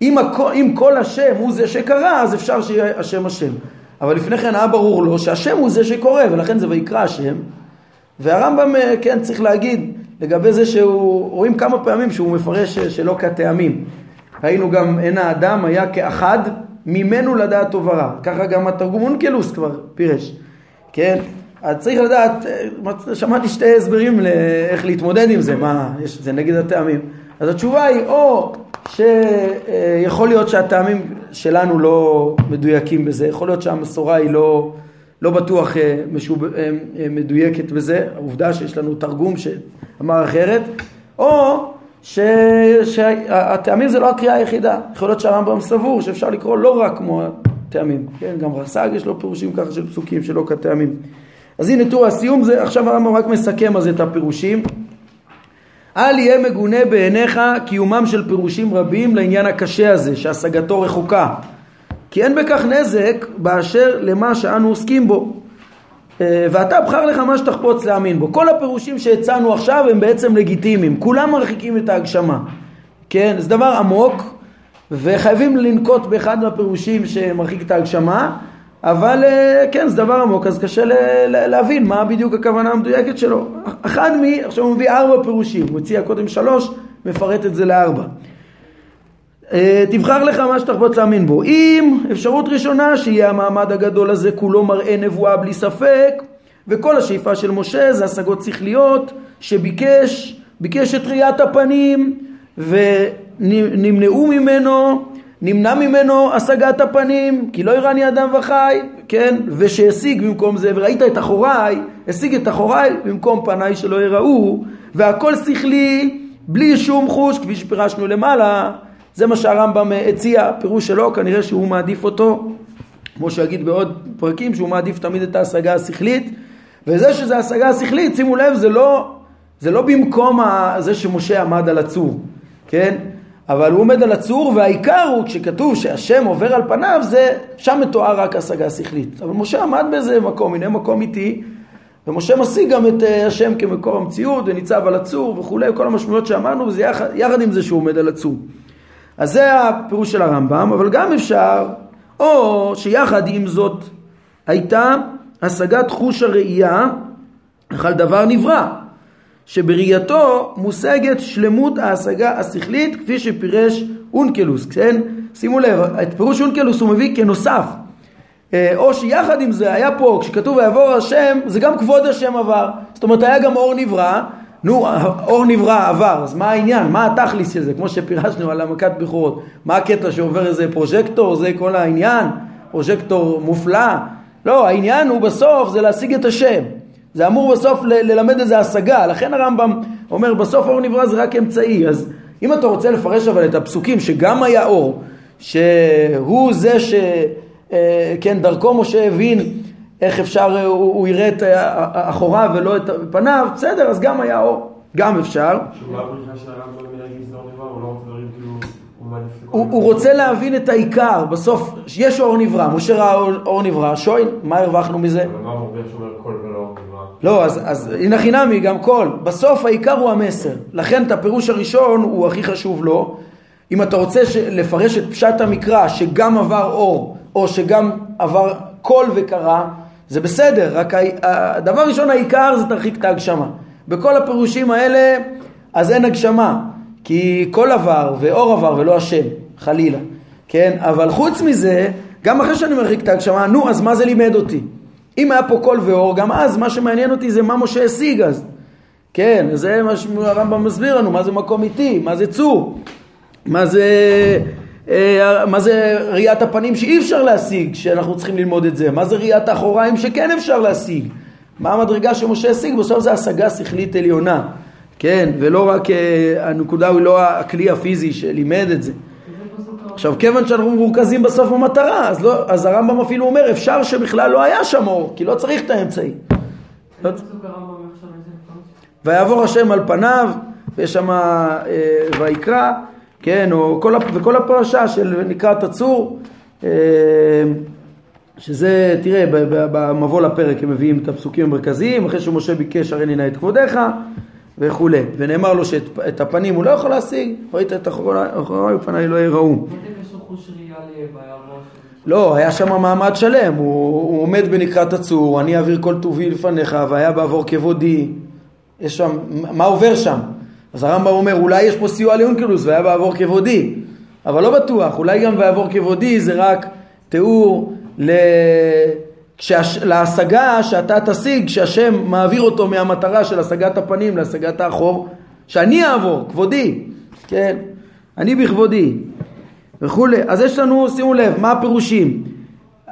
[SPEAKER 1] אם, הכל, אם כל השם הוא זה שקרא, אז אפשר שיהיה השם השם. אבל לפני כן היה ברור לו שהשם הוא זה שקורא, ולכן זה ויקרא השם. והרמב"ם, אה, כן, צריך להגיד, לגבי זה שהוא, רואים כמה פעמים שהוא מפרש אה, שלא כטעמים. ראינו גם, אין האדם היה כאחד ממנו לדעת טוב ורע. ככה גם התרגום אונקלוס כבר פירש. כן? אז צריך לדעת, אה, שמעתי שתי הסברים לאיך להתמודד עם זה, מה, יש, זה נגד הטעמים. אז התשובה היא או שיכול להיות שהטעמים שלנו לא מדויקים בזה, יכול להיות שהמסורה היא לא, לא בטוח אה, משוב, אה, מדויקת בזה, העובדה שיש לנו תרגום שאמר אחרת, או. שהטעמים זה לא הקריאה היחידה, יכול להיות שהרמב"ם סבור שאפשר לקרוא לא רק כמו הטעמים, כן, גם רס"ג יש לו פירושים ככה של פסוקים שלא כטעמים. אז הנה תראו הסיום זה, עכשיו הרמב"ם רק מסכם אז את הפירושים. אל יהיה מגונה בעיניך קיומם של פירושים רבים לעניין הקשה הזה שהשגתו רחוקה כי אין בכך נזק באשר למה שאנו עוסקים בו ואתה בחר לך מה שתחפוץ להאמין בו. כל הפירושים שהצענו עכשיו הם בעצם לגיטימיים. כולם מרחיקים את ההגשמה. כן? זה דבר עמוק וחייבים לנקוט באחד מהפירושים שמרחיק את ההגשמה אבל אה, כן, זה דבר עמוק, אז קשה להבין מה בדיוק הכוונה המדויקת שלו. אחד מ... עכשיו הוא מביא ארבע פירושים, הוא הציע קודם שלוש, מפרט את זה לארבע. אה, תבחר לך מה שתחפוץ להאמין בו. אם אפשרות ראשונה שיהיה המעמד הגדול הזה כולו מראה נבואה בלי ספק, וכל השאיפה של משה זה השגות שכליות, שביקש, ביקש את ראיית הפנים, ונמנעו ממנו נמנע ממנו השגת הפנים, כי לא יראני אדם וחי, כן? ושהשיג במקום זה, וראית את אחוריי, השיג את אחוריי במקום פניי שלא יראו, והכל שכלי, בלי שום חוש, כפי שפירשנו למעלה, זה מה שהרמב"ם הציע, פירוש שלו, כנראה שהוא מעדיף אותו, כמו שיגיד בעוד פרקים, שהוא מעדיף תמיד את ההשגה השכלית, וזה שזה השגה השכלית, שימו לב, זה לא, זה לא במקום זה שמשה עמד על הצור, כן? אבל הוא עומד על הצור והעיקר הוא כשכתוב שהשם עובר על פניו זה שם מתואר רק השגה שכלית אבל משה עמד באיזה מקום, הנה מקום איתי ומשה משיג גם את אה, השם כמקור המציאות וניצב על הצור וכולי כל המשמעויות שאמרנו וזה יחד, יחד עם זה שהוא עומד על הצור אז זה הפירוש של הרמב"ם אבל גם אפשר או שיחד עם זאת הייתה השגת חוש הראייה על דבר נברא שבראייתו מושגת שלמות ההשגה השכלית כפי שפירש אונקלוס, כן? שימו לב, את פירוש אונקלוס הוא מביא כנוסף אה, או שיחד עם זה היה פה, כשכתוב ויעבור השם, זה גם כבוד השם עבר זאת אומרת היה גם אור נברא נו, אור נברא עבר, אז מה העניין? מה התכליס של זה? כמו שפירשנו על המכת בכורות מה הקטע שעובר איזה פרוז'קטור? זה כל העניין? פרוז'קטור מופלא? לא, העניין הוא בסוף זה להשיג את השם זה אמור בסוף ל- ללמד איזה השגה, לכן הרמב"ם אומר בסוף אור נברא זה רק אמצעי, אז אם אתה רוצה לפרש אבל את הפסוקים שגם היה אור, שהוא זה ש... אה, כן, דרכו משה הבין איך אפשר, הוא, הוא יראה את אחוריו ולא את פניו, בסדר, אז גם היה אור, גם אפשר.
[SPEAKER 2] שמה הבריחה של הרמב"ם מלהגיד זה אור נברא, הוא לא דברים כאילו...
[SPEAKER 1] הוא, הוא רוצה להבין את העיקר, בסוף יש אור נברא, משה ראה אור, אור נברא, שוין, מה הרווחנו מזה? לא, אז, אז הנה חינמי, גם קול. בסוף העיקר הוא המסר. לכן את הפירוש הראשון הוא הכי חשוב לו. אם אתה רוצה לפרש את פשט המקרא שגם עבר אור, או שגם עבר קול וקרא, זה בסדר, רק הדבר הראשון העיקר זה תרחיק את ההגשמה. בכל הפירושים האלה, אז אין הגשמה. כי קול עבר ואור עבר ולא השם, חלילה. כן? אבל חוץ מזה, גם אחרי שאני מרחיק את ההגשמה, נו, אז מה זה לימד אותי? אם היה פה קול ואור, גם אז מה שמעניין אותי זה מה משה השיג אז. כן, זה מה שהרמב"ם מסביר לנו, מה זה מקום איטי, מה זה צור, מה זה, מה זה ראיית הפנים שאי אפשר להשיג, שאנחנו צריכים ללמוד את זה, מה זה ראיית האחוריים שכן אפשר להשיג, מה המדרגה שמשה השיג, בסוף זה השגה שכלית עליונה, כן, ולא רק, אה, הנקודה היא לא הכלי הפיזי שלימד את זה. עכשיו, כיוון שאנחנו מורכזים בסוף במטרה, אז, לא, אז הרמב"ם אפילו אומר, אפשר שבכלל לא היה שם אור, כי לא צריך את האמצעי. לא... ויעבור השם על פניו, ויש שם אה, ויקרא, כן, או כל, וכל הפרשה של נקרא תצור, אה, שזה, תראה, במבוא לפרק הם מביאים את הפסוקים המרכזיים, אחרי שמשה ביקש הרי ננא את כבודיך וכולי, ונאמר לו שאת הפנים הוא לא יכול להשיג, ראית את אחוריי ופניי לא יראו. לא, היה שם מעמד שלם, הוא, הוא עומד בנקרת הצור, אני אעביר כל טובי לפניך, והיה בעבור כבודי, יש שם, מה עובר שם? אז הרמב"ם אומר, אולי יש פה סיוע ליונקלוס, והיה בעבור כבודי, אבל לא בטוח, אולי גם בעבור כבודי זה רק תיאור ל... כשהש... להשגה שאתה תשיג, כשהשם מעביר אותו מהמטרה של השגת הפנים להשגת האחור, שאני אעבור, כבודי. כן, אני בכבודי וכולי. אז יש לנו, שימו לב, מה הפירושים?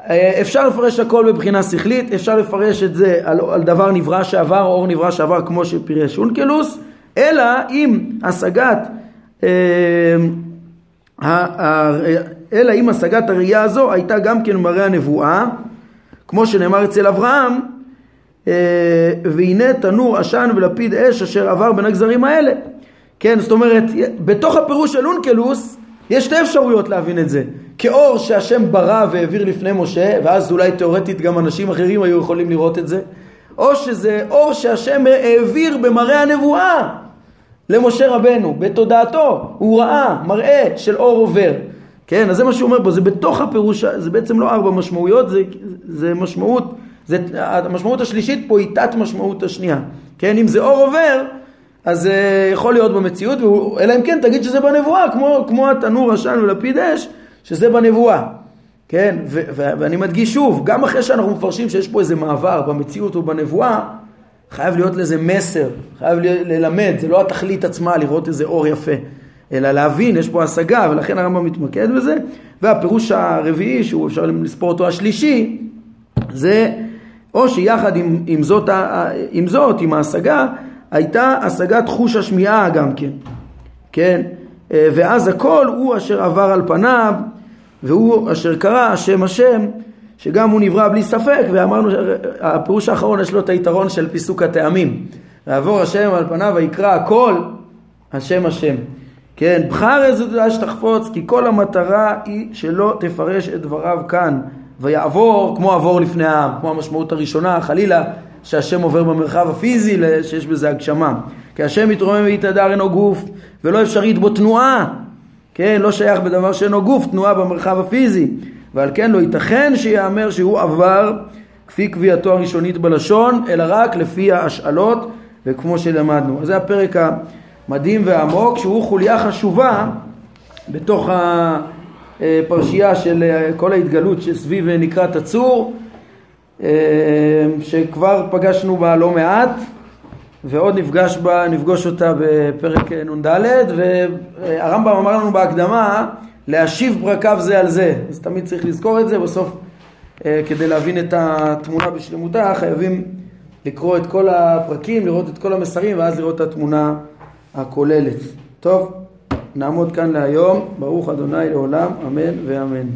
[SPEAKER 1] אה, אפשר לפרש הכל בבחינה שכלית, אפשר לפרש את זה על, על דבר נברא שעבר, אור נברא שעבר, כמו שפירש אונקלוס, אלא אם השגת, אה, אלא אם השגת הראייה הזו הייתה גם כן מראה הנבואה, כמו שנאמר אצל אברהם, אה, והנה תנור עשן ולפיד אש אשר עבר בין הגזרים האלה. כן, זאת אומרת, בתוך הפירוש של אונקלוס יש שתי אפשרויות להבין את זה. כאור שהשם ברא והעביר לפני משה, ואז אולי תאורטית גם אנשים אחרים היו יכולים לראות את זה, או שזה אור שהשם העביר במראה הנבואה למשה רבנו, בתודעתו, הוא ראה מראה של אור עובר. כן, אז זה מה שהוא אומר פה, זה בתוך הפירוש, זה בעצם לא ארבע משמעויות, זה, זה משמעות, זה, המשמעות השלישית פה היא תת משמעות השנייה. כן, אם זה אור עובר, אז זה אה, יכול להיות במציאות, אלא אם כן תגיד שזה בנבואה, כמו, כמו התנור עשן ולפיד אש, שזה בנבואה. כן, ו- ו- ואני מדגיש שוב, גם אחרי שאנחנו מפרשים שיש פה איזה מעבר במציאות ובנבואה, חייב להיות לזה מסר, חייב ללמד, זה לא התכלית עצמה לראות איזה אור יפה, אלא להבין, יש פה השגה, ולכן הרמב"ם מתמקד בזה. והפירוש הרביעי, שהוא אפשר לספור אותו השלישי, זה או שיחד עם, עם, זאת, עם זאת, עם ההשגה, הייתה השגת חוש השמיעה גם כן, כן? ואז הכל הוא אשר עבר על פניו, והוא אשר קרא השם השם, שגם הוא נברא בלי ספק, ואמרנו שהפירוש האחרון יש לו את היתרון של פיסוק הטעמים. ועבור השם על פניו ויקרא הכל השם השם. כן, בחר איזה תודה שתחפוץ, כי כל המטרה היא שלא תפרש את דבריו כאן. ויעבור כמו עבור לפני העם, כמו המשמעות הראשונה, חלילה, שהשם עובר במרחב הפיזי, שיש בזה הגשמה. כי השם מתרומם ויתהדר אינו גוף, ולא אפשרית בו תנועה. כן, לא שייך בדבר שאינו גוף, תנועה במרחב הפיזי. ועל כן לא ייתכן שיאמר שהוא עבר כפי קביעתו הראשונית בלשון, אלא רק לפי ההשאלות וכמו שלמדנו. אז זה הפרק המדהים והעמוק, שהוא חוליה חשובה בתוך הפרשייה של כל ההתגלות שסביב נקרת הצור, שכבר פגשנו בה לא מעט. ועוד נפגש בה, נפגוש אותה בפרק נ"ד, והרמב"ם אמר לנו בהקדמה להשיב פרקיו זה על זה, אז תמיד צריך לזכור את זה, בסוף אה, כדי להבין את התמונה בשלמותה חייבים לקרוא את כל הפרקים, לראות את כל המסרים ואז לראות את התמונה הכוללת. טוב, נעמוד כאן להיום, ברוך אדוני לעולם, אמן ואמן.